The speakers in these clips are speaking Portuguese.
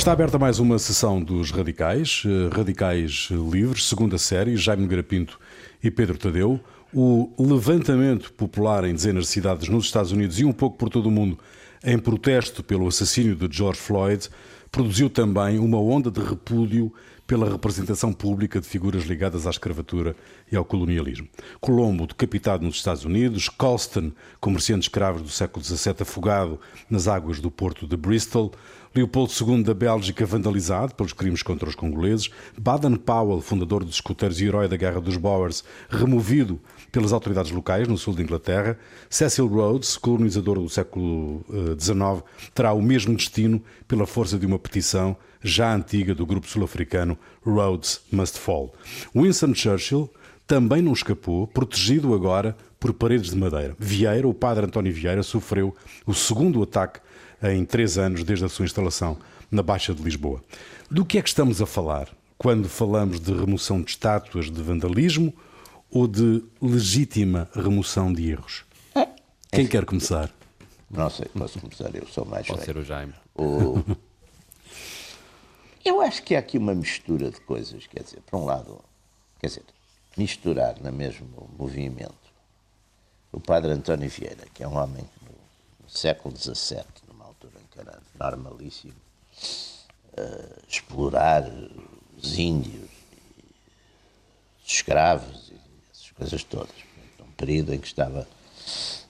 Está aberta mais uma sessão dos Radicais, eh, Radicais Livres, segunda série, Jaime Garapinto e Pedro Tadeu. O levantamento popular em dezenas de cidades nos Estados Unidos e um pouco por todo o mundo em protesto pelo assassínio de George Floyd produziu também uma onda de repúdio pela representação pública de figuras ligadas à escravatura e ao colonialismo. Colombo, decapitado nos Estados Unidos, Colston, comerciante de escravos do século XVII, afogado nas águas do porto de Bristol, Leopoldo II da Bélgica vandalizado pelos crimes contra os congoleses, Baden-Powell, fundador dos escuteiros e herói da Guerra dos Boers, removido pelas autoridades locais no sul da Inglaterra, Cecil Rhodes, colonizador do século XIX, eh, terá o mesmo destino pela força de uma petição já antiga do grupo sul-africano Rhodes Must Fall. Winston Churchill também não escapou, protegido agora por paredes de madeira. Vieira, o padre António Vieira, sofreu o segundo ataque em três anos desde a sua instalação na Baixa de Lisboa. Do que é que estamos a falar quando falamos de remoção de estátuas de vandalismo ou de legítima remoção de erros? É. Quem quer começar? Não sei, posso começar, eu sou mais Pode ser o Jaime. O... Eu acho que há aqui uma mistura de coisas, quer dizer, por um lado, quer dizer, misturar no mesmo movimento o padre António Vieira, que é um homem no século XVII, normalíssimo uh, explorar os índios, os escravos e essas coisas todas. Um período em que estava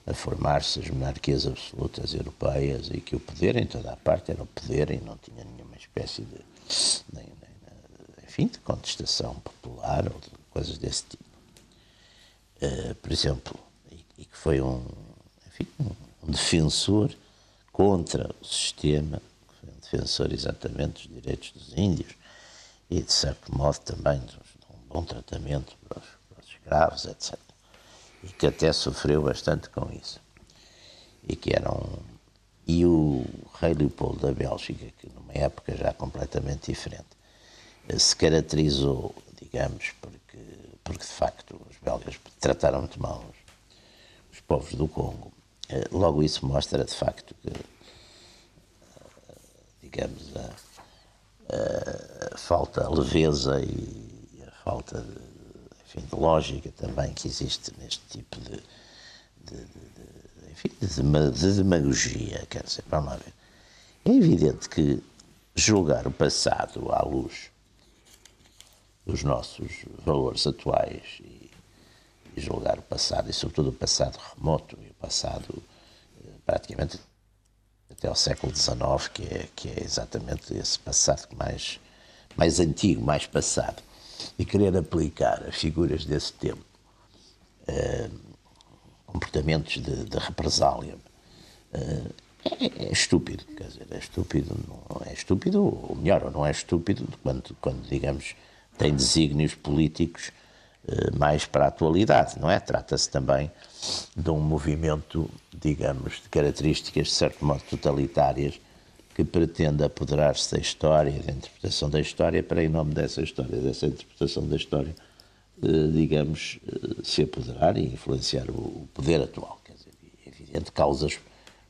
a formar-se as monarquias absolutas europeias e que o poder em toda a parte era o poder e não tinha nenhuma espécie de, nem, nem, enfim, de contestação popular ou de coisas desse tipo. Uh, por exemplo, e, e, que foi um, enfim, um defensor contra o sistema, foi um defensor exatamente dos direitos dos índios e, de certo modo, também de um bom tratamento para os, para os escravos, etc. E que até sofreu bastante com isso. E que era um. E o rei Leopoldo da Bélgica, que numa época já completamente diferente, eh, se caracterizou, digamos, porque, porque de facto os belgas trataram muito mal os, os povos do Congo logo isso mostra de facto que, eh, digamos, a, a falta, a leveza e a falta de, enfim, de lógica também que existe neste tipo de, de, de, enfim, de, demagogia. Quer dizer, vamos lá ver. É evidente que julgar o passado à luz dos nossos valores atuais e e julgar o passado, e sobretudo o passado remoto, e o passado eh, praticamente até ao século XIX, que é, que é exatamente esse passado mais, mais antigo, mais passado, e querer aplicar as figuras desse tempo, eh, comportamentos de, de represália, eh, é, é, estúpido, quer dizer, é estúpido, não é estúpido, ou melhor, não é estúpido quando, quando digamos, tem desígnios políticos mais para a atualidade, não é? Trata-se também de um movimento, digamos, de características de certo modo totalitárias que pretende apoderar-se da história, da interpretação da história, para em nome dessa história, dessa interpretação da história, eh, digamos, eh, se apoderar e influenciar o poder atual. Quer dizer, é evidente, causas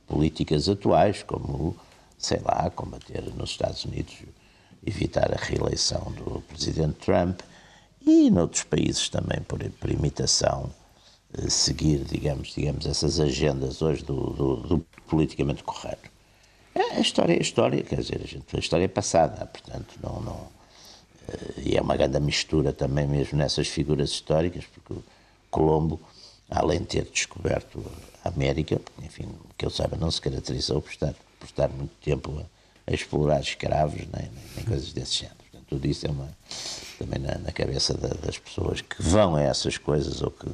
políticas atuais, como, sei lá, combater nos Estados Unidos, evitar a reeleição do presidente Trump, e noutros países também, por, por imitação, eh, seguir, digamos, digamos, essas agendas hoje do, do, do politicamente correto. É, a história é história, quer dizer, a, gente, a história é passada, portanto, não, não, eh, e é uma grande mistura também mesmo nessas figuras históricas, porque Colombo, além de ter descoberto a América, enfim, que eu saiba, não se caracterizou por estar, por estar muito tempo a, a explorar escravos, nem, nem, nem coisas desse género. Portanto, tudo isso é uma também na, na cabeça da, das pessoas que vão a essas coisas ou que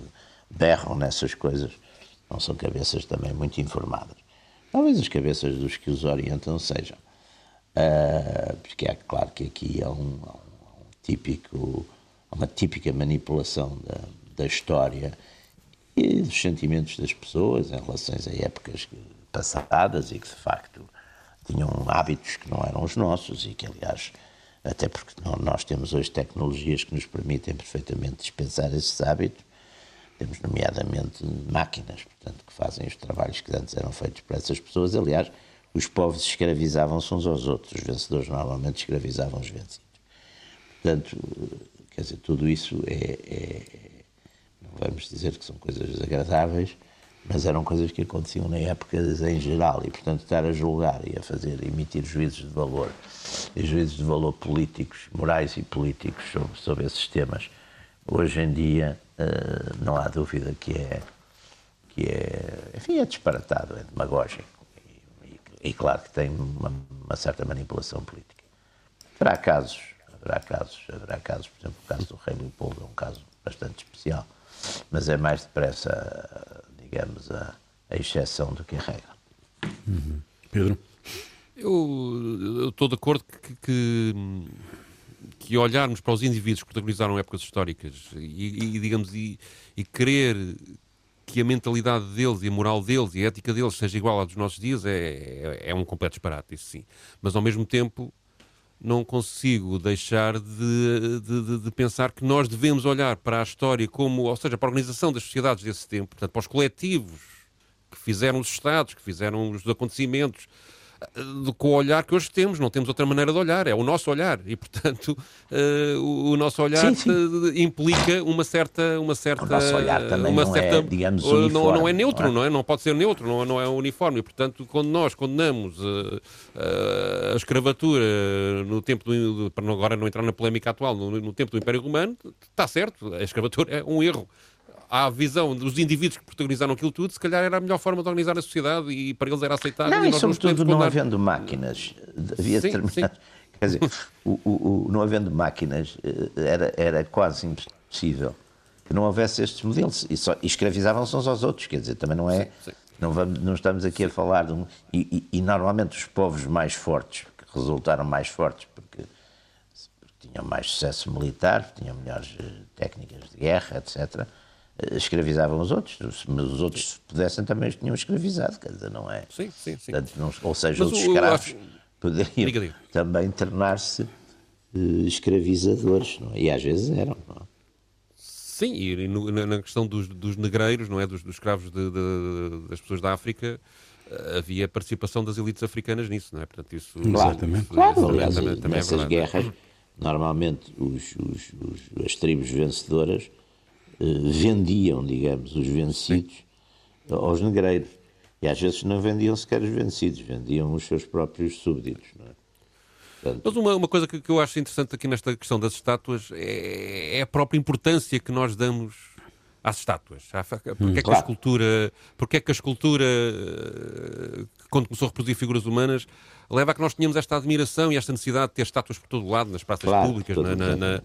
berram nessas coisas, não são cabeças também muito informadas. Talvez as cabeças dos que os orientam sejam. Uh, porque é claro que aqui há um, um típico, uma típica manipulação da, da história e dos sentimentos das pessoas em relação a épocas passadas e que de facto tinham hábitos que não eram os nossos e que aliás até porque nós temos hoje tecnologias que nos permitem perfeitamente dispensar esses hábitos. Temos, nomeadamente, máquinas, portanto, que fazem os trabalhos que antes eram feitos por essas pessoas. Aliás, os povos escravizavam-se uns aos outros, os vencedores normalmente escravizavam os vencidos. Portanto, quer dizer, tudo isso é, é não vamos dizer que são coisas desagradáveis, mas eram coisas que aconteciam na época em geral e, portanto, estar a julgar e a fazer, emitir juízos de valor, e juízos de valor políticos, morais e políticos sobre, sobre esses temas, hoje em dia uh, não há dúvida que é, que é, enfim, é disparatado, é demagógico e, e, e claro que tem uma, uma, certa manipulação política. Haverá casos, haverá casos, haverá casos, por exemplo, o caso do rei Leopoldo é um caso bastante especial, mas é mais depressa digamos, a, a exceção do que a regra. Uhum. Pedro? Eu estou de acordo que, que, que, olharmos para os indivíduos que protagonizaram épocas históricas e, e digamos, e, e querer que a mentalidade deles e a moral deles e a ética deles seja igual à dos nossos dias é, é, é um completo disparate, isso sim. Mas ao mesmo tempo não consigo deixar de, de, de, pensar que nós devemos olhar para a história como, ou seja, para a organização das sociedades desse tempo, portanto, para os coletivos que fizeram os Estados, que fizeram os acontecimentos, com o olhar que hoje temos, não temos outra maneira de olhar, é o nosso olhar e portanto uh, o, o, nosso olhar sim, sim. implica uma certa uma certa o nosso olhar também uma não certa, é, digamos, uniforme, não, não é neutro, não é? não é? Não pode ser neutro, não é, não é uniforme e portanto quando nós condenamos uh, uh, a escravatura no tempo do, para agora não entrar na polémica atual, no, no tempo do Império Romano, está certo, a escravatura é um erro à visão dos indivíduos que protagonizaram aquilo tudo, se calhar era a melhor forma de organizar a sociedade e para eles era aceitável. Não, e, e sobretudo não havendo máquinas, havia sim, determinado... Sim. Quer dizer, o, o, o, não havendo máquinas, eh, era, era quase impossível que não houvesse estes modelos. E, só, e escravizavam-se uns aos outros, quer dizer, também não é... Sim, não, vamos, não estamos aqui a falar de um... E, e, e, normalmente os povos mais fortes, que resultaram mais fortes porque, porque tinham mais sucesso militar, tinham melhores eh, técnicas de guerra, etc., escravizavam os outros, mas os outros, se pudessem, também os tinham escravizado, quer dizer, não é? Sim, sim, sim. Portanto, não, ou seja, mas os escravos acho... poderiam diga, diga. também tornar-se uh, escravizadores, não é? E às vezes eram, não é? Sim, e no, na questão dos, dos, negreiros, não é? Dos, dos escravos de, de, das pessoas da África, eh, havia participação das elites africanas nisso, não é? Portanto, isso, claro, Exatamente. claro, isso, aliás, também, também é nessas é guerras, normalmente os, os, os, as tribos vencedoras vendiam, digamos, os vencidos Sim. aos negreiros. E às vezes não vendiam sequer os vencidos, vendiam os seus próprios súbditos. Não é? Portanto... Mas uma, uma coisa que, que, eu acho interessante aqui nesta questão das estátuas é, é a própria importância que nós damos às estátuas. Porque hum, é que claro. a escultura, porque é que a escultura, eh, quando começou a reproduzir figuras humanas, leva a que nós tenhamos esta admiração e esta necessidade de ter estátuas por todo o lado, nas praças claro, públicas, na, na, na,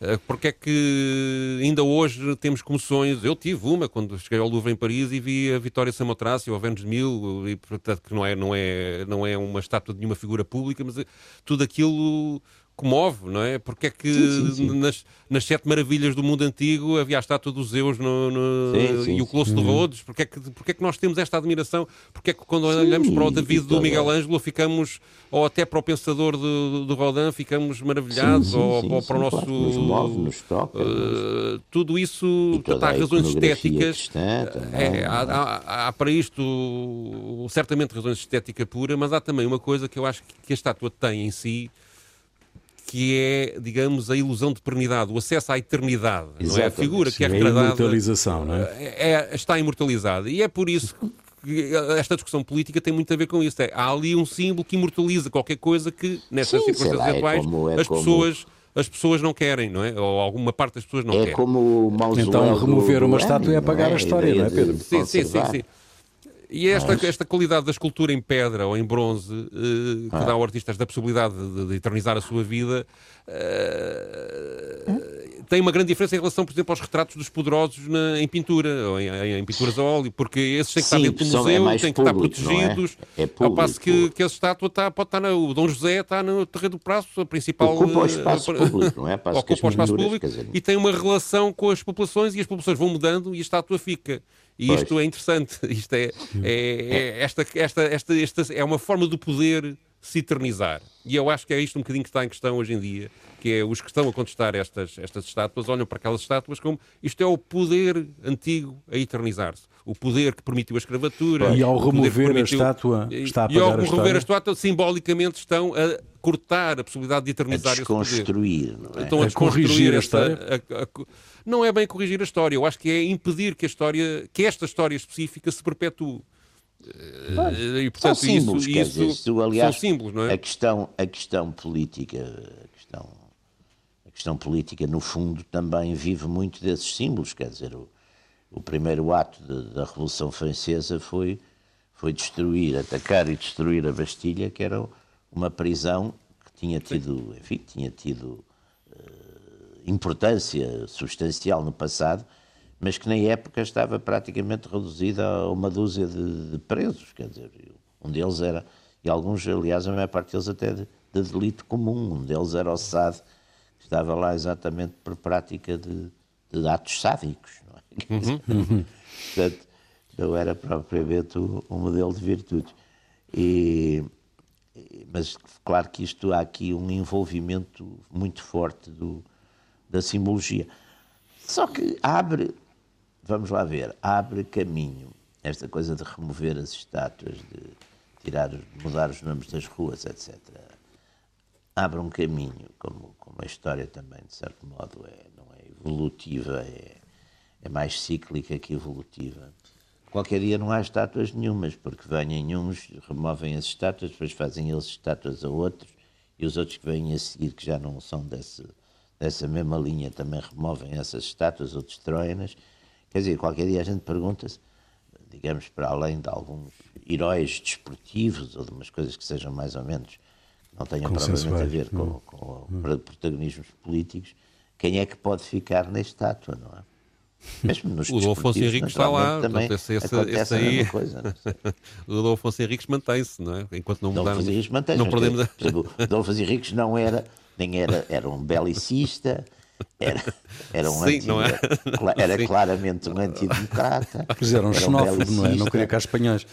eh, porque é que ainda hoje temos comoções? Eu tive uma quando cheguei ao Louvre em Paris e vi a Vitória Samotrácia ou a Vênus de Mil, e portanto que não é, não, é, não é uma estátua de nenhuma figura pública, mas tudo aquilo comove, não é? Porque é que sim, sim, sim. Nas, nas sete maravilhas do mundo antigo havia a estátua dos Zeus no, no e o Colosso de Rhodes? Porque é, que, porque é que nós temos esta admiração? Porque é que quando olhamos para o David do Miguel Ângelo ficamos, ou até para o pensador do, do Rodin, ficamos maravilhados, ou, ou, para o nosso... Nos move, nos toca. Uh, tudo isso, há razões estéticas. é, há, há, há, para isto certamente razões de estética pura, mas há também uma coisa que eu acho que a estátua tem em si, que é, digamos, a ilusão de eternidade, o acesso à eternidade, não é? A figura que é retratada. É a imortalização, não é? é? Está imortalizada. E é por isso que esta discussão política tem muito a ver com isso. É, há ali um símbolo que imortaliza qualquer coisa que, nessas Sim, circunstâncias lá, é atuais, como, é as como... pessoas as pessoas não querem, não é? Ou alguma parte das pessoas não é quer. É como o mausoléu Então remover uma estátua é apagar a é? história, não é, Pedro? Sim, sim, sim, sim. E esta, esta qualidade da escultura em pedra ou em bronze, uh, que ah. dá ao artista esta possibilidade de, de eternizar a sua vida, uh, tem uma grande diferença em relação, por exemplo, aos retratos dos poderosos na, em pintura, ou em, em, pinturas a óleo, porque esses têm que Sim, estar dentro do é museu, é têm que público, estar protegidos, é? É público, ao passo que, que a estátua está, pode estar na, o Dom José está no Terreiro do Prazo, a principal... Ocupa o espaço uh, público, não é? Ocupa o espaço público e tem uma relação com as populações e as populações vão mudando e a estátua fica. E isto pois. é interessante. Isto é, é, é, esta, esta, esta, esta, é uma forma do poder se eternizar. E eu acho que é isto um bocadinho que está em questão hoje em dia, que é os que estão a contestar estas, estas estátuas olham para aquelas estátuas como isto é o poder antigo a eternizar-se. O poder que permitiu a escravatura. E ao remover permitiu, a estátua, está a E ao remover a, a estátua, simbolicamente estão a cortar a possibilidade de eternizar a desconstruir, esse poder. Estão a, a corrigir a história? A, a, não é bem corrigir a história, eu acho que é impedir que a história, que esta história específica se perpetue. E, portanto, são símbolos, isso, isso, dizer, aliás, são símbolos, não é? A questão, a questão política, a questão, a questão política, no fundo, também vive muito desses símbolos, quer dizer, o, o primeiro ato de, da Revolução Francesa foi, foi destruir, atacar e destruir a Bastilha, que era uma prisão que tinha tido, enfim, tinha tido uh, importância substancial no passado, mas que na época estava praticamente reduzida a uma dúzia de, de presos, quer dizer, um deles era, e alguns, aliás, a maior parte deles até de, de delito comum, um deles era o SAD, que estava lá exatamente por prática de, de atos sádicos, não é? Uhum. Portanto, não era propriamente um modelo de virtude. E, mas claro que isto há aqui um envolvimento muito forte do, da simbologia. Só que abre, vamos lá ver, abre caminho esta coisa de remover as estátuas, de tirar, mudar os nomes das ruas, etc. Abre um caminho, como, como a história também, de certo modo, é, não é evolutiva, é, é mais cíclica que evolutiva qualquer dia não há estátuas nenhumas, porque vêm uns, removem as estátuas, depois fazem eles estátuas a outros, e os outros que vêm a seguir, que já não são desse, dessa mesma linha, também removem essas estátuas ou destroem-nas. Quer dizer, qualquer dia a gente pergunta-se, digamos, para além de alguns heróis desportivos ou de umas coisas que sejam mais ou menos, não tenham propriamente a ver com, hum. com, com hum. protagonismos políticos, quem é que pode ficar na estátua, não é? Mesmo nos o Adolfo Henriques está lá, também esse, esse, esse aí... coisa. o Adolfo Henriques mantém-se, não é? Enquanto não mudarmos... Não perdemos... O Adolfo Henriques não era, nem era, era um belicista, era, era um Sim, anti, não é? era Sim. claramente um antidemocrata. Mas era um xenófobo, um não é? Não queria cá espanhóis.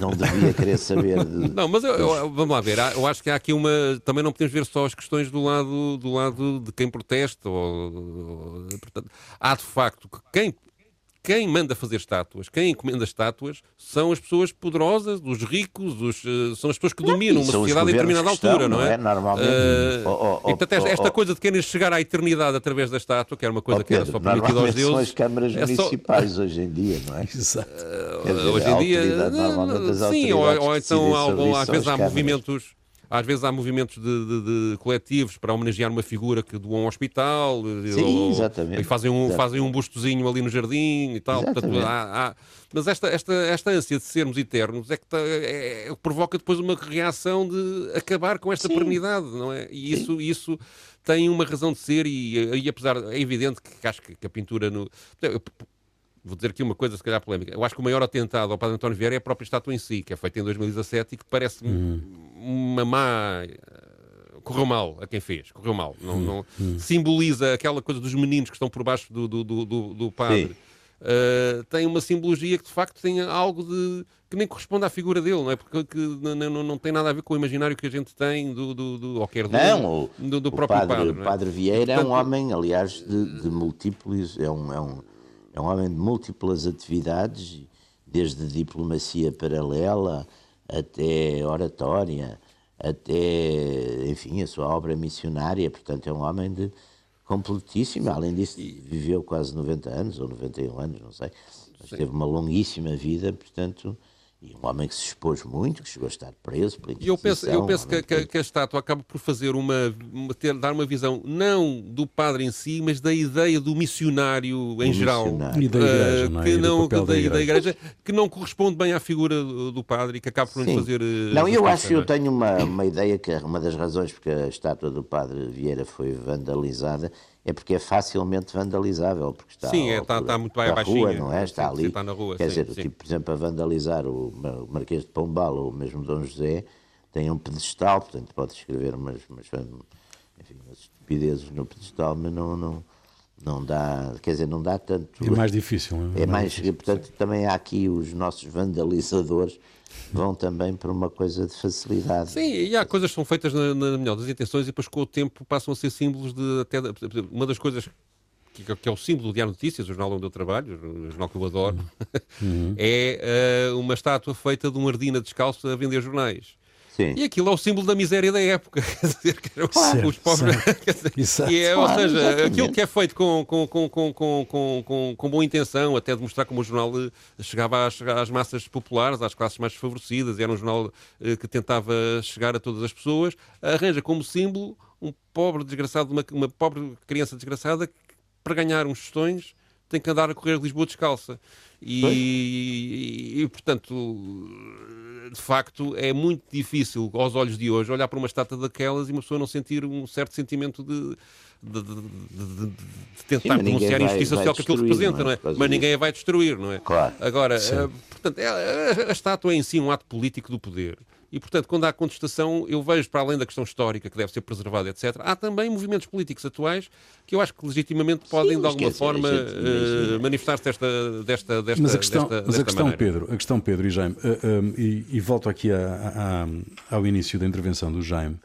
Não devia querer saber de... Não, mas eu, eu, vamos lá ver, eu acho que há aqui uma... Também não podemos ver só as questões do lado, do lado de quem protesta. Ou, ou portanto, há de facto quem quem manda fazer estátuas, quem encomenda estátuas, são as pessoas poderosas, os ricos, os, uh, são as pessoas que dominam uma sociedade a determinada altura, não é? é? Normalmente. Uh, oh, oh, e, portanto, esta, esta coisa de querem chegar à eternidade através da estátua, que era uma coisa que era só permitida aos deuses. São as câmaras é municipais só... hoje em dia, não é? Exato. Uh, hoje em dia. Sim, ou, ou então às vezes há movimentos às vezes há movimentos de, de, de, coletivos para homenagear uma figura que doou um hospital Sim, ou, exatamente. e fazem um, exatamente. fazem um bustozinho ali no jardim e tal. Portanto, há, há... Mas esta, esta, esta ânsia de sermos eternos é que tá, é, provoca depois uma reação de acabar com esta Sim. pernidade, não é? E isso, isso tem uma razão de ser e, e apesar, é evidente que acho que a pintura no vou dizer aqui uma coisa, se calhar polémica. Eu acho que o maior atentado ao Padre António Vieira é a própria estátua em si, que é feita em 2017 e que parece uhum. uma má. Eh, correu mal a quem fez, correu mal. Não, não... Uhum. Simboliza aquela coisa dos meninos que estão por baixo do, do, do, do padre. Uh, tem uma simbologia que de facto tem algo de que nem corresponde à figura dele, não é? Porque que, não, não, não, tem nada a ver com o imaginário que a gente tem do, do, do ou quer do, não, o, do, do próprio padre. padre, é? o padre Vieira Portanto, é um homem, aliás, de, de múltiplos, é um, é um é um homem de múltiplas atividades, desde diplomacia paralela até oratória, até, enfim, a sua obra missionária. Portanto, é um homem de completíssimo. Além disso, viveu quase 90 anos, ou 91 anos, não sei. Mas teve uma longuíssima vida, portanto e um homem que se expôs muito, que chegou a estar preso E eu penso, eu penso que, que, que, a estátua acaba por fazer uma, ter, dar uma visão não do padre em si, mas da ideia do missionário em geral. Missionário. E da igreja, uh, não é? Que não, da, da, igreja. da, igreja. que não corresponde bem à figura do, do padre e que acaba por nos fazer. Uh, não, eu acho que eu tenho uma, uma ideia que uma das razões porque a estátua do padre Vieira foi vandalizada é porque é facilmente vandalizável, porque está, sim, é, está, está muito bem rua, não é? Está sim, ali. Está na rua, Quer sim, dizer, tipo, por exemplo, a vandalizar o Marquês de Pombal ou mesmo Dom José tem um pedestal, portanto pode escrever umas, umas, enfim, umas estupidezes no pedestal, mas não, não, não dá, quer dizer, não dá tanto. É mais difícil. É, é mais, difícil, portanto, sim. também há aqui os nossos vandalizadores vão também para uma coisa de facilidade. Sim, e há coisas que são feitas na, na melhor das intenções e depois com o tempo passam a ser símbolos de até uma das coisas que, que é o símbolo do Diário Notícias, o jornal onde eu trabalho, o jornal que eu adoro, uhum. é uh, uma estátua feita de uma ardina descalço a vender jornais. Sim. E aquilo é o símbolo da miséria da época. Quer dizer, claro, os pobres. Dizer, e é, claro, ou seja, exatamente. aquilo que é feito com, com, com, com, com, com, com boa intenção, até demonstrar como o jornal eh, chegava às, às massas populares, às classes mais desfavorecidas, era um jornal eh, que tentava chegar a todas as pessoas, arranja como símbolo um pobre desgraçado, uma, uma pobre criança desgraçada para ganhar uns tostões tem que andar a correr Lisboa descalça. E, e, e, portanto, de facto, é muito difícil, aos olhos de hoje, olhar para uma estátua daquelas e uma pessoa não sentir um certo sentimento de, de, de, de, de tentar Sim, pronunciar a injustiça social que aquilo representa, não é? Não é? Mas ninguém a vai destruir, não é? Claro. Agora, uh, portanto, é, a, a estátua é em si um ato político do poder. E, portanto, quando há contestação, eu vejo, para além da questão histórica, que deve ser preservada, etc., há também movimentos políticos atuais que eu acho que legitimamente podem, Sim, de alguma forma, uh, manifestar-se desta, desta, desta, mas a questão, desta, mas a questão maneira. Pedro, a questão, Pedro e Jaime, uh, e, e, volto aqui a, a, ao início da intervenção do Jaime,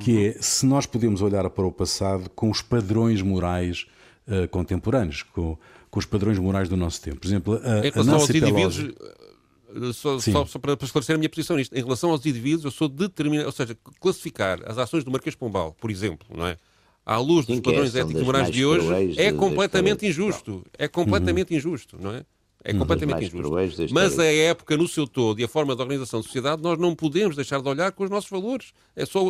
que uhum. é se nós podemos olhar para o passado com os padrões morais uh, contemporâneos, com, com, os padrões morais do nosso tempo. Por exemplo, a, em relação a aos indivíduos, só, só, só para, para, esclarecer a minha posição nisto, em relação aos indivíduos, eu sou determinado, ou seja, classificar as ações do Marquês Pombal, por exemplo, não é? À luz dos padrões é, éticos morais de hoje, é completamente injusto. É completamente uhum. injusto, não é? É uhum. completamente injusto. Mas a época no seu todo e a forma de organização da sociedade, nós não podemos deixar de olhar com os nossos valores. É só,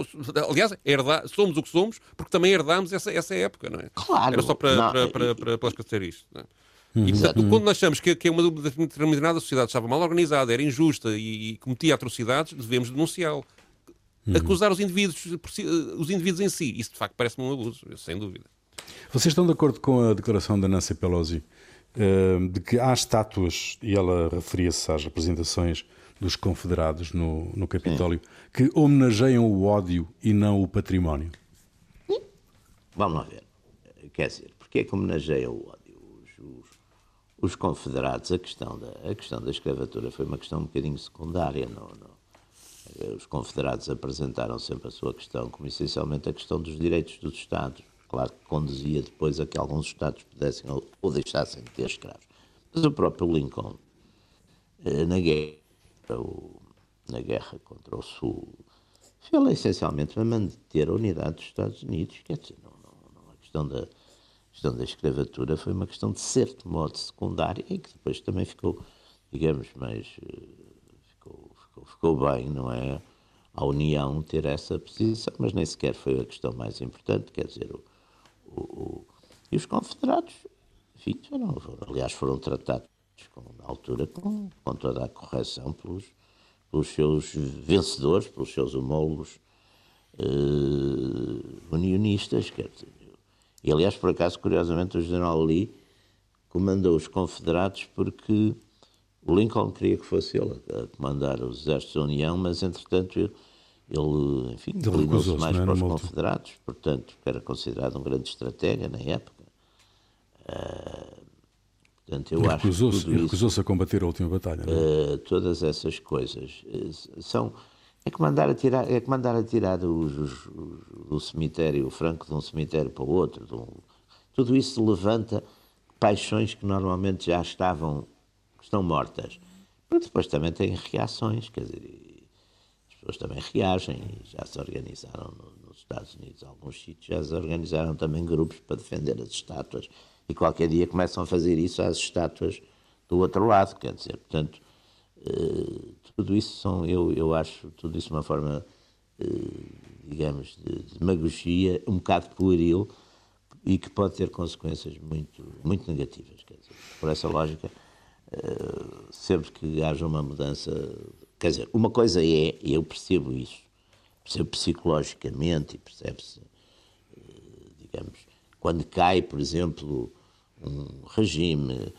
aliás, herdar, somos o que somos porque também herdámos essa, essa época, não é? Claro. Era só para, não, para, para, para, para esclarecer isto. Não é? E, portanto, quando nós achamos que, que uma determinada sociedade estava mal organizada, era injusta e, e cometia atrocidades, devemos denunciá-lo. Uhum. Acusar os indivíduos, os indivíduos em si, isso de facto parece-me um abuso, sem dúvida. Vocês estão de acordo com a declaração da Nancy Pelosi uh, de que há estátuas, e ela referia-se às representações dos confederados no, no Capitólio, Sim. que homenageiam o ódio e não o património? Vamos lá ver. Quer dizer, porque é que homenageiam o ódio? Os confederados, a questão da, a questão da escravatura foi uma questão um bocadinho secundária. Não, não. Os confederados apresentaram sempre a sua questão como essencialmente a questão dos direitos dos Estados. Claro que conduzia depois a que alguns Estados pudessem ou, ou deixassem de ter escravos. Mas o próprio Lincoln, eh, na guerra, na guerra contra o Sul, fez essencialmente para manter a unidade dos Estados Unidos. Quer dizer, não, não, não a questão da questão da escravatura foi uma questão de certo modo secundária e que depois também ficou, digamos, mais. Eh, ficou, ficou, ficou bem, não é? A União ter essa posição, mas nem sequer foi a questão mais importante, quer dizer, o, o, o e os confederados, enfim, foram, aliás, foram tratados com, na altura com, com toda a correção pelos, pelos seus vencedores, pelos seus homólogos uh, unionistas, quer dizer, e, aliás, por acaso, curiosamente, o general Lee comandou os confederados porque o Lincoln queria que fosse ele a comandar os exércitos da União, mas, entretanto, ele, enfim, inclinou-se mais é, para os confederados, portanto, era considerado um grande estratega na época. Uh, portanto, eu recusou-se recusou a combater a última batalha. Uh, todas essas coisas uh, são é que mandar a tirar, é que mandar tirar os, os, os, do cemitério, o franco de um cemitério para o outro. Um, tudo isso levanta paixões que normalmente já estavam, estão mortas. Mas depois também tem reações, quer dizer, as pessoas também reagem já se organizaram no, nos Estados Unidos, alguns sítios já se organizaram também grupos para defender as estátuas e qualquer dia começam a fazer isso às estátuas do outro lado, quer dizer, portanto, eh, tudo isso são, eu, eu acho, tudo isso uma forma, eh, digamos, de, de demagogia, um bocado pueril e que pode ter consequências muito, muito negativas. Quer dizer, por essa lógica, eh, sempre que haja uma mudança, quer dizer, uma coisa é, e eu percebo isso, percebo psicologicamente e percebe-se, digamos, quando cai, por exemplo, um regime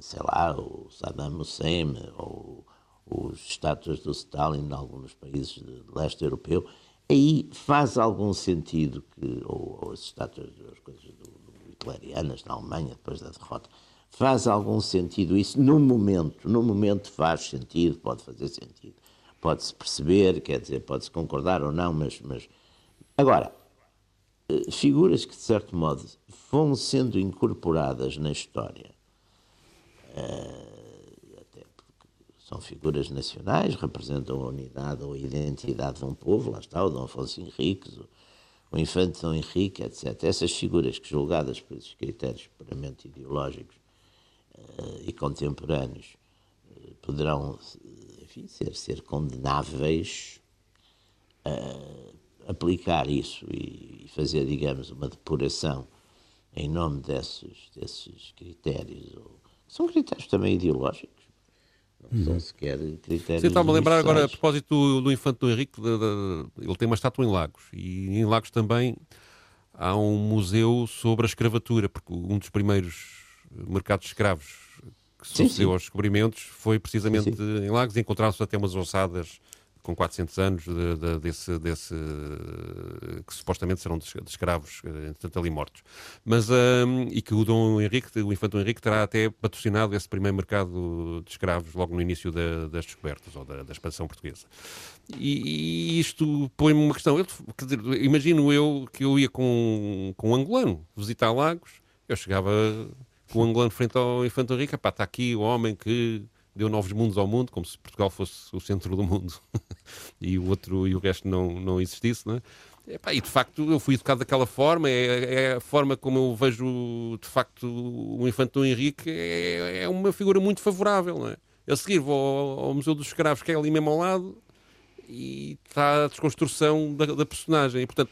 sei lá, o Saddam Hussein ou os estátuas do Stalin em alguns países do leste europeu, aí faz algum sentido que, ou, ou as estátuas, as coisas do, do hitlerianas na Alemanha, depois da derrota. Faz algum sentido isso? No momento, no momento faz sentido, pode fazer sentido. Pode-se perceber, quer dizer, pode-se concordar ou não, mas, mas... Agora, eh, figuras que, de certo modo, vão sendo incorporadas na história, uh, são figuras nacionais, representam a unidade ou a identidade de um povo, lá está o Dom Afonso Henriques, o, o Infante Dom Henrique, etc. Essas figuras que, julgadas por esses critérios puramente ideológicos uh, e contemporâneos, uh, poderão enfim, ser, ser condenáveis. Uh, aplicar isso e fazer, digamos, uma depuração em nome desses, desses critérios, são critérios também ideológicos. Não são uhum. sequer critérios. Você está-me a lembrar agora, a propósito do, do Infante do Henrique, de, de, ele tem uma estátua em Lagos, e em Lagos também há um museu sobre a escravatura, porque um dos primeiros mercados de escravos que sucedeu aos descobrimentos foi precisamente sim, sim. em Lagos, e encontraram-se até umas ossadas com 400 anos de, de, desse, desse, que supostamente serão de, escravos, entretanto ali mortos. Mas, um, e que o Dom Henrique, o infante Dom Henrique, terá até patrocinado esse primeiro mercado de escravos logo no início da, das descobertas, ou da, da expansão portuguesa. E, e isto põe-me uma questão. Eu, dizer, imagino eu que eu ia com, com um angolano visitar Lagos, eu chegava com um angolano frente ao infante Henrique, pá, está aqui o homem que deu novos mundos ao mundo, como se Portugal fosse o centro do mundo e o outro e o resto não, não existisse, não é? E, de facto eu fui educado daquela forma, é, é, a forma como eu vejo de facto o infante Henrique, é, é uma figura muito favorável. Não é? A seguir vou ao, ao, Museu dos Escravos, que é ali mesmo ao lado, e está a desconstrução da, da personagem. E portanto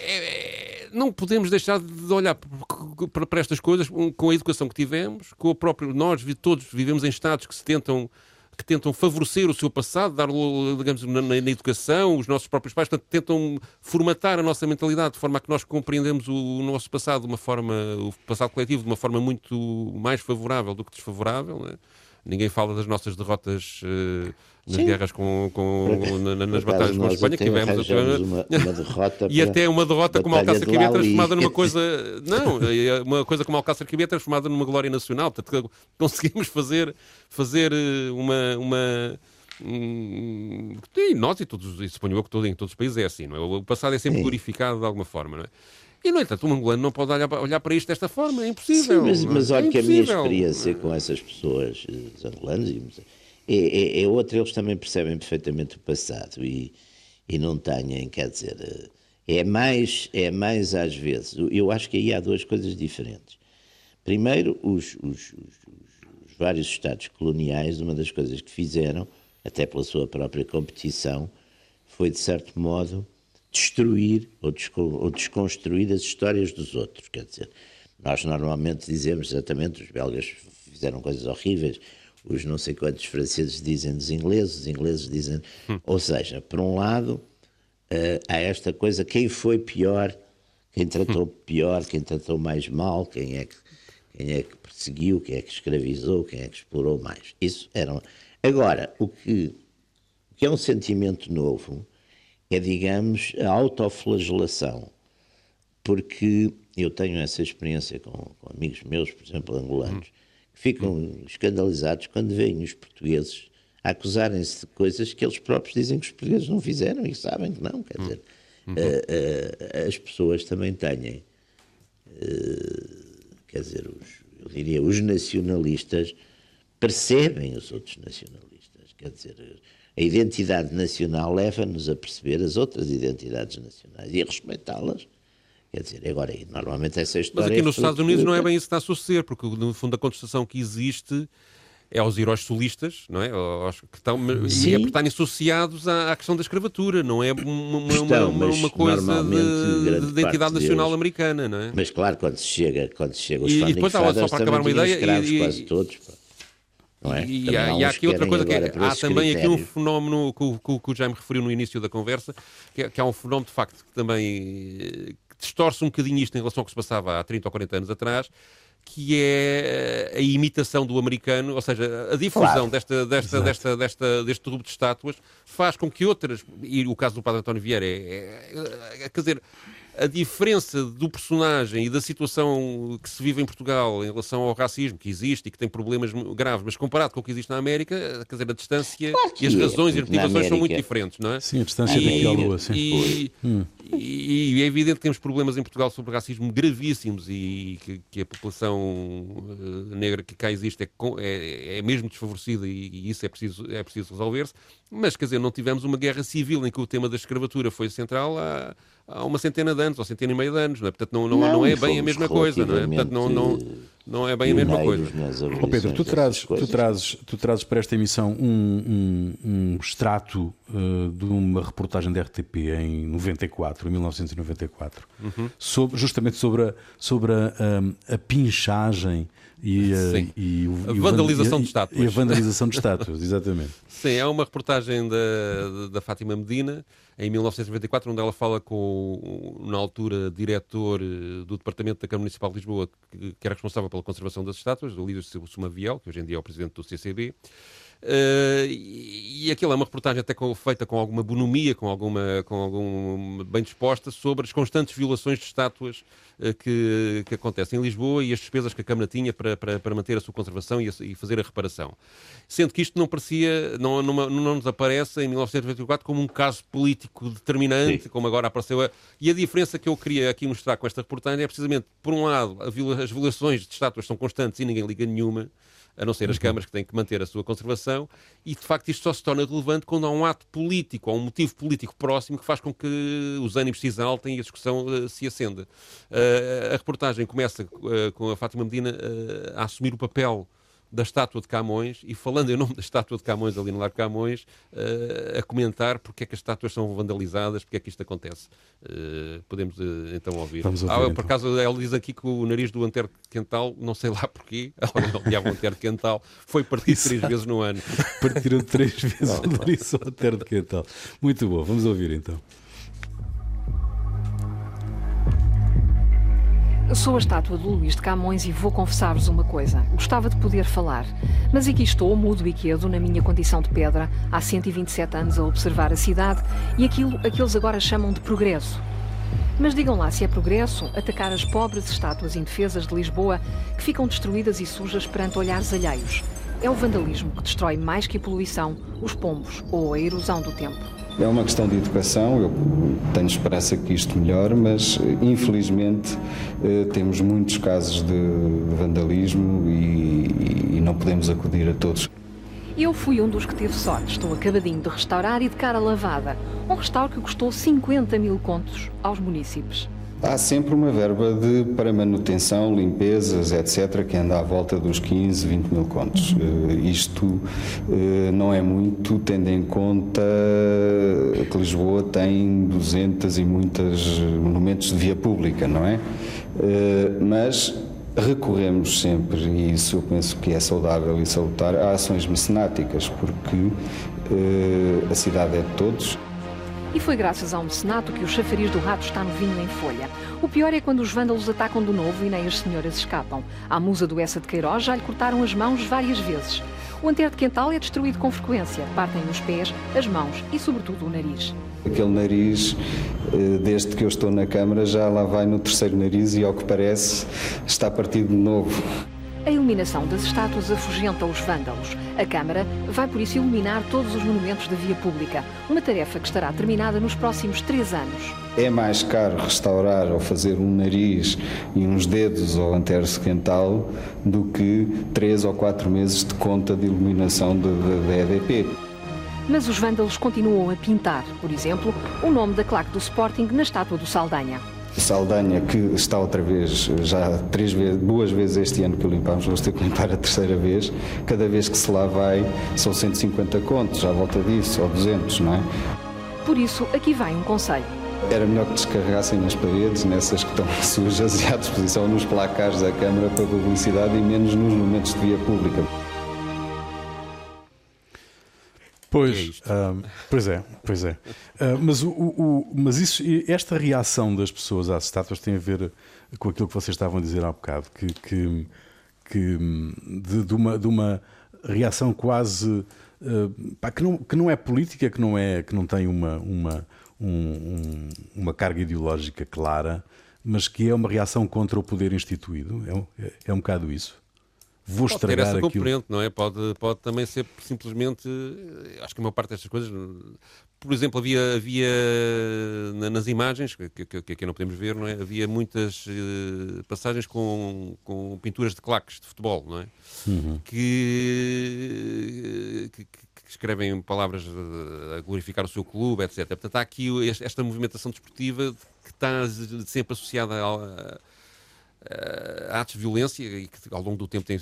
é, não podemos deixar de olhar para, estas coisas com a educação que tivemos, com o próprio. Nós todos vivemos em estados que se tentam que tentam favorecer o seu passado, dar digamos, na, na, educação, os nossos próprios pais, portanto, tentam formatar a nossa mentalidade de forma a que nós compreendemos o, o, nosso passado de uma forma, o passado coletivo de uma forma muito mais favorável do que desfavorável. Né? Ninguém fala das nossas derrotas uh, nas Sim. guerras com, com na, nas batalhas com a Espanha que tivemos uma, uma derrota e até uma derrota como Alcácer Quibé transformada numa coisa não é uma coisa como Alcácer Quibé transformada numa glória nacional portanto conseguimos fazer fazer eh, uma uma e nós e todos, e suponho eu que todo, em todos os países é assim, não é? O passado é sempre glorificado de alguma forma, não é? E, no entanto, um angolano não pode olhar, olhar para isto desta forma, é impossível. Sim, mas, mas é olha é que a minha experiência com essas pessoas, os angolanos, é, é, é outra, eles também percebem perfeitamente o passado e, e não têm, quer dizer, é mais, é mais às vezes, eu acho que aí há duas coisas diferentes. Primeiro, os, os, os, os vários Estados coloniais, uma das coisas que fizeram, até pela sua própria competição, foi, de certo modo, destruir ou, ou desconstruir as histórias dos outros. Quer dizer, nós normalmente dizemos exatamente, os belgas fizeram coisas horríveis, os não sei quantos franceses dizem dos ingleses, os ingleses dizem. Hum. Ou seja, por um lado, uh, há esta coisa: quem foi pior, quem tratou hum. pior, quem tratou mais mal, quem é, que, quem é que perseguiu, quem é que escravizou, quem é que explorou mais. Isso era. Agora, o que, o que é um sentimento novo é, digamos, a autoflagelação. Porque eu tenho essa experiência com, com amigos meus, por exemplo, angolanos, que ficam escandalizados quando veem os portugueses acusarem-se de coisas que eles próprios dizem que os portugueses não fizeram e sabem que não. Quer dizer, uhum. uh, uh, as pessoas também têm, uh, quer dizer, os, eu diria, os nacionalistas percebem os outros nacionalistas. Quer dizer, a identidade nacional leva-nos a perceber as outras identidades nacionais e a respeitá-las. Quer dizer, agora, normalmente essa história. Mas aqui nos Estados Unidos não é bem isso que está a suceder, porque no fundo a contestação que existe é aos heróis solistas, não é? Aos que estão, e é estarem associados à, à, questão da escravatura, não é uma, uma, Estão, uma, uma coisa de, de identidade nacional deles, americana, não é? Mas claro, quando se chega, quando se chega os e, e depois, só para acabar uma ideia, e, quase todos. Pá. É? E, há, e há aqui outra coisa que é, há também critérios. aqui um fenómeno que, que, que o Jaime referiu no início da conversa, que, é, que há um fenómeno de facto que também eh, que distorce um bocadinho isto em relação ao que se passava há 30 ou 40 anos atrás, que é a imitação do americano, ou seja, a difusão claro. desta, desta, desta, desta, deste grupo de estátuas faz com que outras, e o caso do Padre António Vieira é, é, é quer dizer, a diferença do personagem e da situação que se vive em Portugal em relação ao racismo que existe e que tem problemas graves, mas comparado com o que existe na América, quer dizer, a distância claro e as é, razões e as motivações são muito diferentes, não é? Sim, a distância e, daqui à Lua, sim. E, hum. e, é evidente que temos problemas em Portugal sobre racismo gravíssimos e que, que a população eh, negra que cá existe é, é, é mesmo desfavorecida e, e, isso é preciso, é preciso resolver-se. Mas, quer dizer, não tivemos uma guerra civil em que o tema da escravatura foi central há, há uma centena de anos, ou centena e meia de anos, não é? Portanto, não, não, não, não é bem a mesma coisa, não é? Portanto, não, não, não é bem a mesma coisa. Oh, Pedro, tu trazes, tu, trazes, tu trazes para esta emissão um, um, um extrato uh, de uma reportagem da RTP em 94, em 1994, uhum. sobre, justamente sobre a, sobre a, a, a pinchagem e, a, e, a vandalização e, de estátuas. E a vandalização de estátuas, exatamente. Sim, é uma reportagem da, da Fátima Medina, em 1994, onde ela fala com, na altura, diretor eh, do Departamento da Câmara Municipal de Lisboa, que, que era responsável pela conservação das estátuas, o líder Sumaviel, que hoje em dia é o presidente do CCB. Uh, e, e aquilo é uma reportagem até com, feita com alguma bonomia, com alguma, com algum bem disposta, sobre as constantes violações de estátuas uh, que, que acontecem em Lisboa e as despesas que a Câmara tinha para, para, para manter a sua conservação e, a, e, fazer a reparação. Sendo que isto não parecia, não, não, não nos aparece em 1924 como um caso político determinante, Sim. como agora apareceu. A, e a diferença que eu queria aqui mostrar com esta reportagem é precisamente, por um lado, as violações de estátuas são constantes e ninguém liga nenhuma a não ser as uhum. câmaras que têm que manter a sua conservação, e de facto isto só se torna relevante quando há um ato político, ou um motivo político próximo que faz com que os ânimos se exaltem e a discussão uh, se acenda. Uh, a reportagem começa uh, com a Fátima Medina a assumir o papel da estátua de Camões e falando em nome da estátua de Camões ali no Largo Camões, uh, a comentar porque é que as estátuas são vandalizadas, porque é que isto acontece. Uh, podemos uh, então ouvir. Vamos ouvir ah, então. Por acaso ela diz aqui que o nariz do Antero Quental, não sei lá porquê, odiava o Antero Quental, foi partido três vezes no ano. Partiram três vezes o nariz do Antero Quental. Muito bom, vamos ouvir então. Sou a estátua do Luís de Camões e vou confessar-vos uma coisa. Gostava de poder falar, mas aqui estou, mudo e quedo, na minha condição de pedra, há 127 anos a observar a cidade e aquilo a que eles agora chamam de progresso. Mas digam lá se é progresso atacar as pobres estátuas indefesas de Lisboa que ficam destruídas e sujas perante olhares alheios. É o vandalismo que destrói mais que a poluição, os pombos ou a erosão do tempo. É uma questão de educação, eu tenho esperança que isto melhore, mas infelizmente eh, temos muitos casos de vandalismo e, e não podemos acudir a todos. Eu fui um dos que teve sorte. Estou acabadinho de restaurar e de cara lavada. Um restauro que custou 50 mil contos aos municípios. Há sempre uma verba de, para manutenção, limpezas, etc., que anda à volta dos 15, 20 mil contos. Uh, isto uh, não é muito, tendo em conta que Lisboa tem 200 e muitos monumentos de via pública, não é? Uh, mas recorremos sempre, e isso eu penso que é saudável e salutar, a ações mecenáticas, porque a cidade é de todos e foi graças a um mecenato que o chafariz do rato está no vinho em folha. O pior é quando os vândalos atacam de novo e nem as senhoras escapam. À musa do Essa de Queiroz já lhe cortaram as mãos várias vezes. O antero de Quental é destruído com frequência. Partem os pés, as mãos e, sobretudo, o nariz. Aquele nariz, eh, desde que eu estou na Câmara, já lá vai no terceiro nariz e, ao que parece, está partido de novo. A iluminação das estátuas afugenta os vândalos. A Câmara vai por isso iluminar todos os monumentos da via pública, uma tarefa que estará terminada nos próximos três anos. É mais caro restaurar ou fazer um nariz e uns dedos ao antero sequental do que três ou quatro meses de conta de iluminação da EDP. Mas os vândalos continuam a pintar, por exemplo, o nome da claque do Sporting na estátua do Saldanha. Saldanha, que está outra vez, já três vezes, duas vezes este ano que o limpámos, vamos ter que limpar a terceira vez. Cada vez que se lá vai, são 150 contos, à volta disso, ou 200, não é? Por isso, aqui vai um conselho. Era melhor que descarregassem nas paredes, nessas que estão sujas e à disposição nos placares da Câmara para publicidade e menos nos momentos de via pública. Pois, é uh, pois é, pois é. Uh, mas, o, o, mas isso, esta reação das pessoas às estátuas tem a ver com aquilo que vocês estavam a dizer há bocado, que, que, que de, de, uma, de uma reação quase uh, pá, que, não, que não é política, que não, é, que não tem uma, uma, um, um, uma carga ideológica clara, mas que é uma reação contra o poder instituído. É, é, é um bocado isso. Vou pode estragar ter essa aquilo. componente, não é? Pode, pode também ser simplesmente. Acho que a maior parte destas coisas. Por exemplo, havia, havia nas imagens, que, que, que aqui não podemos ver, não é? Havia muitas uh, passagens com, com pinturas de claques de futebol, não é? Uhum. Que, que, que escrevem palavras a glorificar o seu clube, etc. Portanto, há aqui esta movimentação desportiva que está sempre associada a, uh, atos de violência, e que ao longo do tempo têm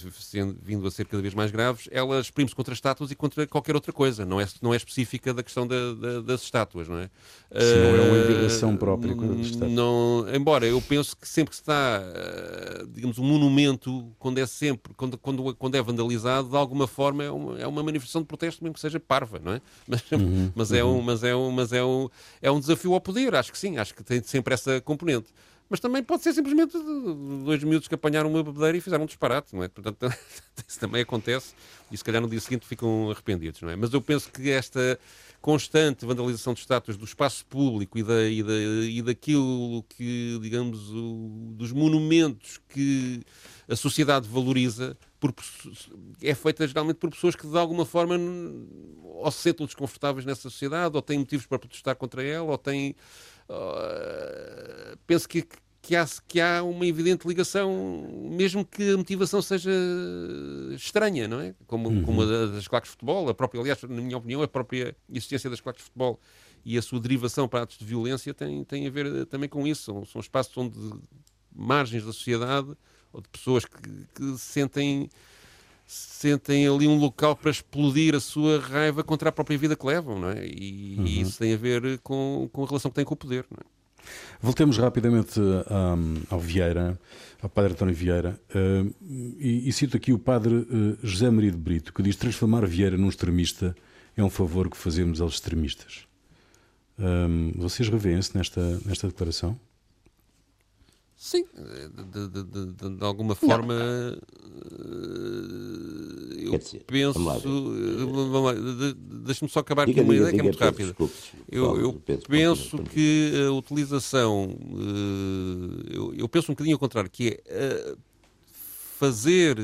vindo a ser cada vez mais graves, ela exprime-se contra estátuas e contra qualquer outra coisa. Não é, não é específica da questão da, da, das estátuas, não é? Se não é uma indignação própria com as estátuas. Não, embora eu penso que sempre que está, uh, digamos, um monumento, quando é sempre, quando, quando, quando é vandalizado, de alguma forma é uma, é uma manifestação de protesto, mesmo que seja parva, não é? Mas, uhum, mas, uhum. É, um, mas, é, um, mas é, um, é um desafio ao poder, acho que sim, acho que tem sempre essa componente mas também pode ser simplesmente dois miúdos que apanharam uma bebedeira e fizeram um disparate, não é? Portanto, isso também acontece e se calhar no dia seguinte ficam arrependidos, não é? Mas eu penso que esta constante vandalização de estátuas do espaço público e, da, e, da, e daquilo que, digamos, o, dos monumentos que a sociedade valoriza por, é feita geralmente por pessoas que de alguma forma ou se sentem desconfortáveis nessa sociedade ou têm motivos para protestar contra ela ou têm Uh, penso que, que, há, que há uma evidente ligação, mesmo que a motivação seja estranha, não é? Como, uhum. como a das claques de futebol, a própria, aliás, na minha opinião, a própria existência das claques de futebol e a sua derivação para atos de violência tem, tem a ver também com isso. São, são espaços onde margens da sociedade ou de pessoas que, que sentem sentem ali um local para explodir a sua raiva contra a própria vida que levam, não é? E, uhum. isso tem a ver com, com a relação que têm com o poder, não é? Voltemos rapidamente um, ao Vieira, ao Padre António Vieira, uh, e, e, cito aqui o Padre uh, José Maria de Brito, que diz: transformar Vieira num extremista é um favor que fazemos aos extremistas. Um, vocês revêem-se nesta, nesta declaração? Sim, de, de, de, de alguma forma eh, eu dizer, penso. Deixa-me só acabar diga, com uma diga, ideia diga, que é muito rápida. Eu, eu Pedro, penso que a utilização. Eh, eu, eu, penso um bocadinho ao contrário, que é eh, fazer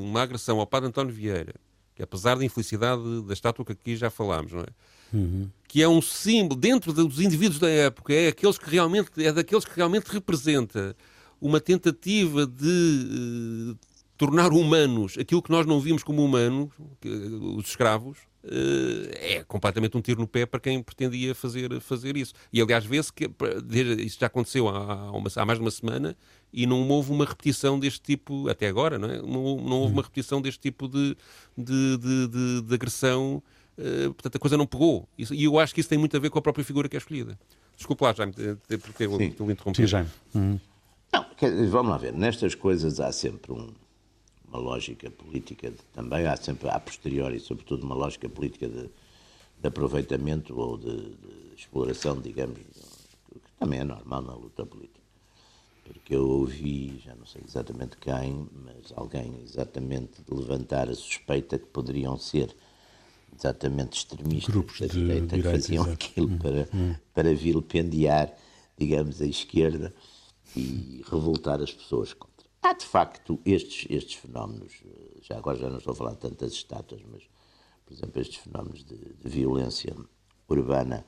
uma agressão ao Padre António Vieira, que apesar da infelicidade da estátua que aqui já falámos, não é? Uhum. que é um símbolo dentro dos indivíduos da época, é, aqueles que realmente, é daqueles que realmente representa uma tentativa de uh, tornar humanos aquilo que nós não vimos como humanos, que, os escravos, uh, é completamente um tiro no pé para quem pretendia fazer, fazer isso. E aliás, vê-se que isso já aconteceu há, uma, há, mais de uma semana e não houve uma repetição deste tipo, até agora, não, é? não, não houve uma repetição deste tipo de, de, de, de, de agressão eh, portanto, a coisa não pegou. Isso, e eu acho que isso tem muito a ver com a própria figura que é escolhida. Desculpe lá, Jaime, por ter o interrompido. Sim, Jaime. Uhum. Não, vamos lá ver. Nestas coisas há sempre um, uma lógica política, de, também há sempre, a posteriori, sobretudo, uma lógica política de, de aproveitamento ou de, de, exploração, digamos, que também é normal na luta política. Porque eu ouvi, já não sei exatamente quem, mas alguém exatamente levantar a suspeita que poderiam ser exatamente extremistas Grupos da direita, que faziam exato. aquilo hum, para, hum. para vilipendiar, digamos, a esquerda e revoltar as pessoas contra. Há, de facto, estes, estes fenómenos, já agora já não estou a falar de tantas estátuas, mas, por exemplo, estes fenómenos de, de violência urbana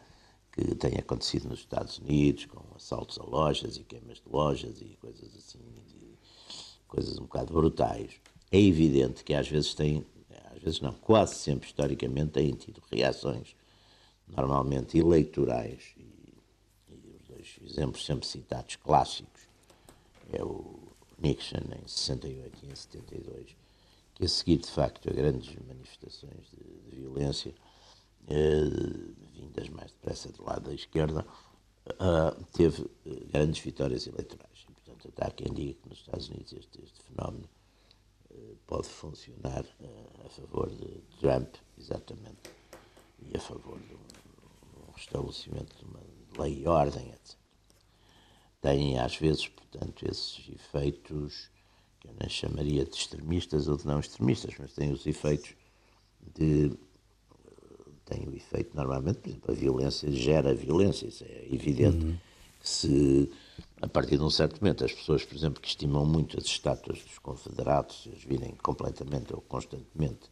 que têm acontecido nos Estados Unidos, com assaltos a lojas e queimas de lojas e coisas assim, coisas um bocado brutais. É evidente que às vezes têm às vezes não, quase sempre historicamente, têm tido reações normalmente eleitorais. E, e os dois exemplos sempre citados clássicos é o Nixon em 68 e em 72, que a seguir, de facto, a grandes manifestações de, de violência, eh, vindas mais depressa do lado da esquerda, uh, teve uh, grandes vitórias eleitorais. E, portanto, até há quem diga que nos Estados Unidos este, este fenómeno pode funcionar uh, a favor de Trump, exatamente, e a favor de um, restabelecimento de uma lei e ordem, etc. Têm, às vezes, portanto, esses efeitos que eu não chamaria de extremistas ou de não extremistas, mas têm os efeitos de tem o efeito, normalmente, por exemplo, a violência gera violência, isso é evidente. Uhum. Se, a partir de um certo momento, as pessoas, por exemplo, que estimam muito as estátuas dos confederados, as virem completamente ou constantemente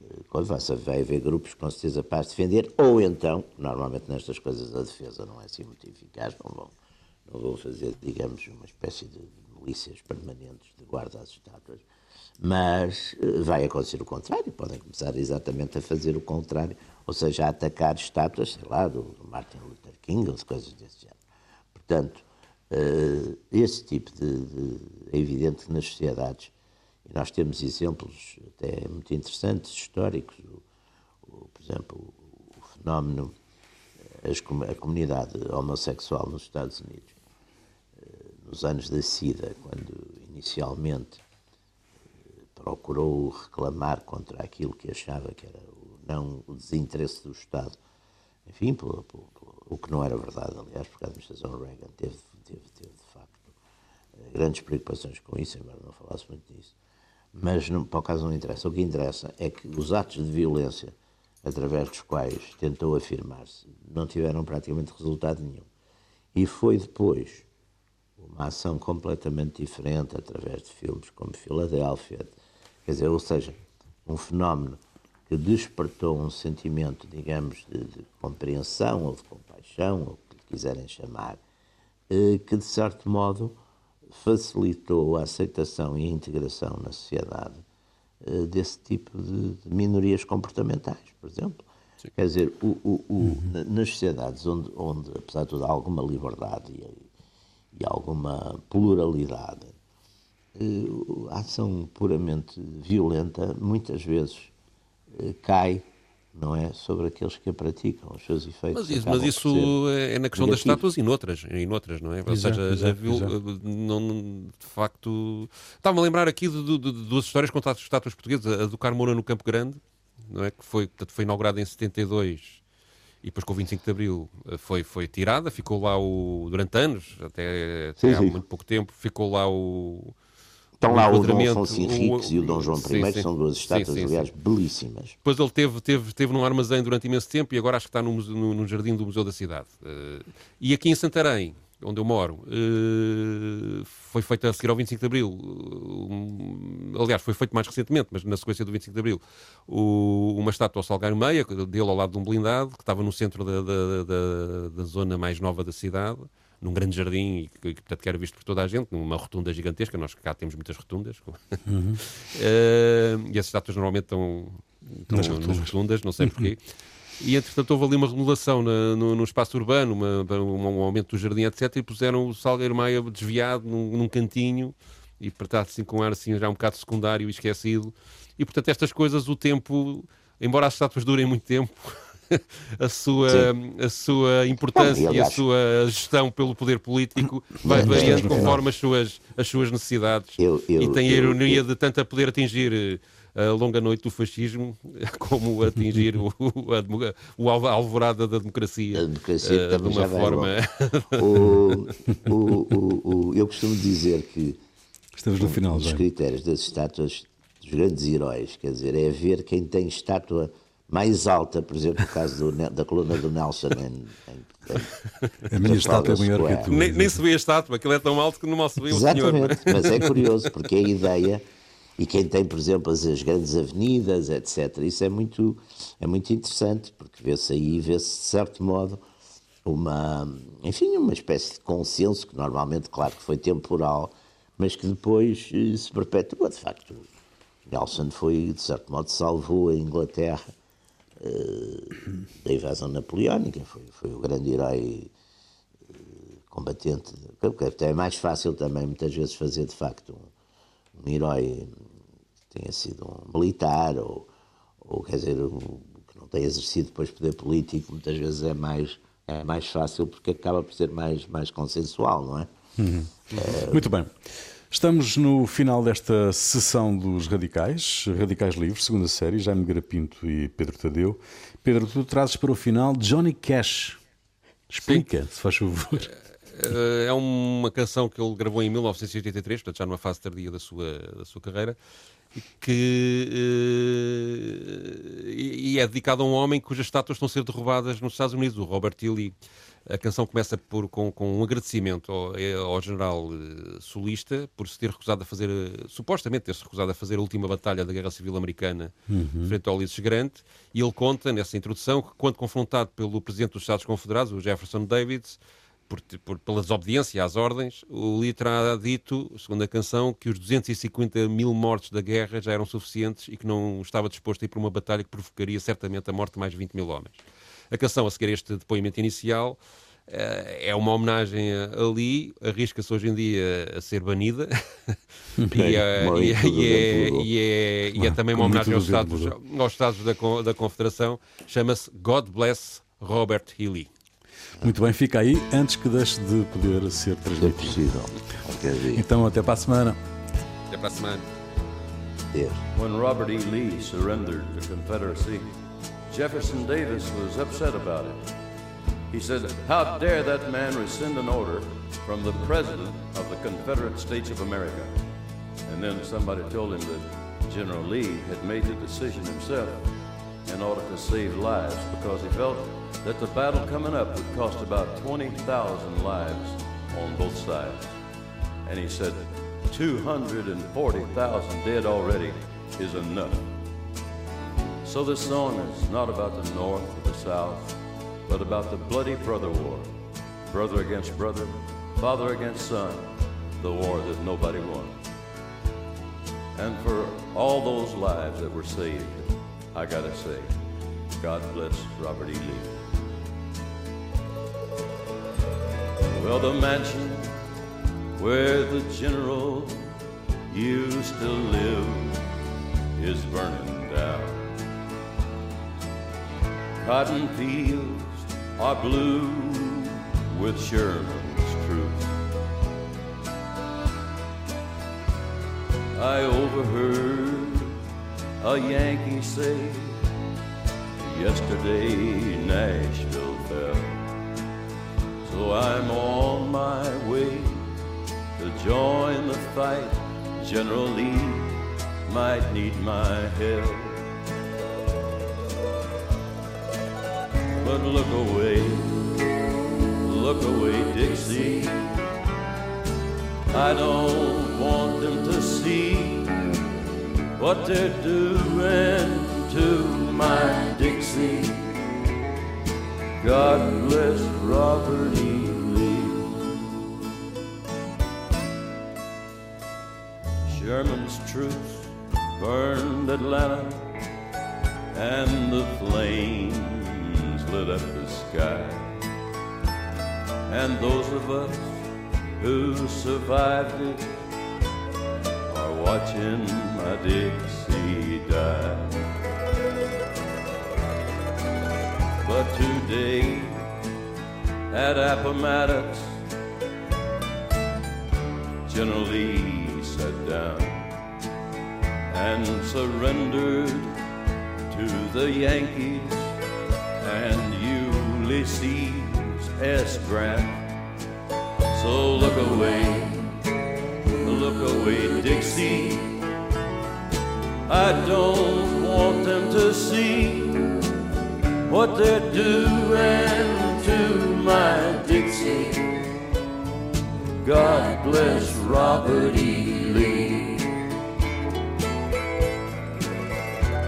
uh, vai haver grupos com certeza para defender, ou então, normalmente nestas coisas a defesa não é assim muito eficaz, não vão, não vão fazer, digamos, uma espécie de milícias permanentes de guarda às estátuas, mas uh, vai acontecer o contrário, podem começar exatamente a fazer o contrário, ou seja, a atacar estátuas, sei lá, do, do Martin Luther King ou de coisas desse género. Portanto, uh, esse tipo de, de, É evidente que nas sociedades, e nós temos exemplos até muito interessantes, históricos, o, o, por exemplo, o, fenómeno, as, a comunidade homossexual nos Estados Unidos, uh, nos anos da SIDA, quando inicialmente procurou reclamar contra aquilo que achava que era o não o desinteresse do Estado, enfim, pelo, o que não era verdade, aliás, porque a administração Reagan teve teve, teve de facto eh, grandes preocupações com isso, embora não falasse muito disso. Mas não, para o caso não interessa. O que interessa é que os atos de violência através dos quais tentou afirmar-se não tiveram praticamente resultado nenhum. E foi depois uma ação completamente diferente através de filmes como Filadélfia, quer dizer, ou seja, um fenómeno que despertou um sentimento, digamos, de, de compreensão ou de compaixão, ou o que quiserem chamar, eh, que, de certo modo, facilitou a aceitação e a integração na sociedade eh, desse tipo de, minorias comportamentais, por exemplo. Sim. Quer dizer, o, o, o, uhum. nas sociedades onde, onde, apesar de tudo, há alguma liberdade e, e alguma pluralidade, eh, a ação puramente violenta muitas vezes cai não é? Sobre aqueles que a praticam, os seus efeitos. Mas isso, mas isso é na questão negativos. das estátuas e noutras, e noutras, não é? Ou exato, seja, já viu, não, de facto. Estava-me a lembrar aqui de, de, de, duas histórias contadas de estátuas portuguesas, a do Carmona no Campo Grande, não é? Que foi, portanto, foi inaugurada em 72 e depois com o 25 de Abril eh, foi, foi tirada, ficou lá o, durante anos, até, até sim, há sim. muito pouco tempo, ficou lá o Estão lá o Dom Afonso Henriques o... e o Dom João I, sim, sim. são duas estátuas, sim, aliás, belíssimas. Depois ele teve, teve, teve num armazém durante imenso tempo e agora acho que está no, no, no jardim do Museu da Cidade. Uh, e aqui em Santarém, onde eu moro, uh, foi feito a seguir ao 25 de Abril. Uh, aliás, foi feito mais recentemente, mas na sequência do 25 de Abril, uh, uma estátua ao Salgueiro Meia, dele ao lado de um blindado, que estava no centro da, da, da, da zona mais nova da cidade num grande jardim e que, portanto, que era visto por toda a gente, numa rotunda gigantesca. Nós cá temos muitas rotundas. Uhum. uh, e as estátuas normalmente estão, estão nas, rotundas. nas rotundas, não sei porquê. E, entretanto, houve ali uma remodelação na, no, no, espaço urbano, uma, um aumento do jardim, etc. E puseram o Salgueiro Maia desviado num, num cantinho e, portanto, assim, com um ar assim, já um bocado secundário e esquecido. E, portanto, estas coisas, o tempo, embora as estátuas durem muito tempo, a sua, a sua importância e a sua gestão pelo poder político vai variando conforme as suas, as suas necessidades. Eu, eu, e tem a ironia eu, de tanto a poder atingir eh, a longa noite do fascismo como atingir o, a, o alvorada da democracia, a democracia uh, de uma forma. o, o, o, eu costumo dizer que Estamos no final, um dos critérios das estátuas dos grandes heróis, quer dizer, é ver quem tem estátua mais alta, por exemplo, no caso do, da coluna do Nelson. Em, em, a minha estátua é maior que a tua. Nem, nem se vê a estátua, aquilo é tão alto que não mal se vê Exatamente, o senhor. mas é curioso, porque a ideia, e quem tem, por exemplo, as, as grandes avenidas, etc., isso é muito, é muito interessante, porque vê-se aí, vê-se, de certo modo, uma, enfim, uma espécie de consenso, que normalmente, claro que foi temporal, mas que depois eh, se perpetua, de facto. Nelson foi, de certo modo, salvou a Inglaterra da invasão napoleónica, foi, foi o grande herói eh, combatente, porque até é mais fácil também muitas vezes fazer de facto um, um herói que tenha sido um militar ou, ou quer dizer, um, que não tenha exercido depois poder político, muitas vezes é mais, é mais fácil porque acaba por ser mais, mais consensual, não é? Uhum. É... Muito bem. Estamos no final desta sessão dos Radicais, Radicais Livres, segunda série, Jaime Garapinto e Pedro Tadeu. Pedro, tu trazes para o final Johnny Cash. Explica, Sim. se faz favor. Eh, é uma canção que ele gravou em 1983, portanto já numa fase tardia da sua, da sua carreira, que uh, e é dedicado a um homem cujas estátuas estão a ser derrubadas nos Estados Unidos, o Robert Tilly. A canção começa por, com, com um agradecimento ao, ao general uh, solista por se ter recusado a fazer, uh, supostamente ter-se recusado a fazer a última batalha da Guerra Civil Americana uhum. frente ao Ulisses Grant, e ele conta nessa introdução que, quando confrontado pelo presidente dos Estados Confederados, o Jefferson Davis, por, por, pela desobediência às ordens, o Lee terá dito, segundo a canção, que os 250 mil mortos da guerra já eram suficientes e que não estava disposto a ir para uma batalha que provocaria certamente a morte de mais de 20 mil homens. A canção, a seguir este depoimento inicial, eh, é uma homenagem a Lee, arrisca-se hoje em dia a ser banida e, é, e, é, e, é, e, é, também uma homenagem aos Estados, aos Estados da, da Confederação, chama-se God Bless Robert Healy. Muito bem, fica aí antes que deixe de poder ser transmitido. É possível. Então, até para a semana. Até para a semana. Deus. When Robert E. Lee surrendered the Confederacy, Jefferson Davis was upset about it. He said, How dare that man rescind an order from the President of the Confederate States of America? And then somebody told him that General Lee had made the decision himself in order to save lives because he felt that the battle coming up would cost about 20,000 lives on both sides. And he said, 240,000 dead already is enough. So this song is not about the North or the South, but about the bloody brother war. Brother against brother, father against son, the war that nobody won. And for all those lives that were saved, I gotta say, God bless Robert E. Lee. Well, the mansion where the general used to live is burning down. Cotton fields are blue with Sherman's troops. I overheard a Yankee say yesterday Nashville fell. So I'm on my way to join the fight. General Lee might need my help. But look away, look away, Dixie. I don't want them to see what they're doing to my Dixie. God bless Robert E. Lee. Sherman's troops burned Atlanta, and the flames lit up the sky. And those of us who survived it are watching my Dixie die. But today at Appomattox, General Lee sat down and surrendered to the Yankees Ulysses S. Grant. So look away, look away, Dixie. I don't want them to see what they're doing to my Dixie. God bless Robert E. Lee.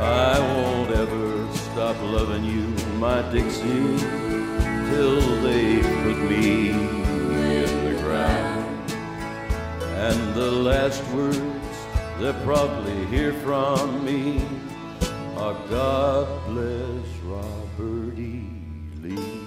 I won't ever stop loving you, my Dixie, till they put me in the ground. And the last words they'll probably hear from me are God bless Robert E. Lee.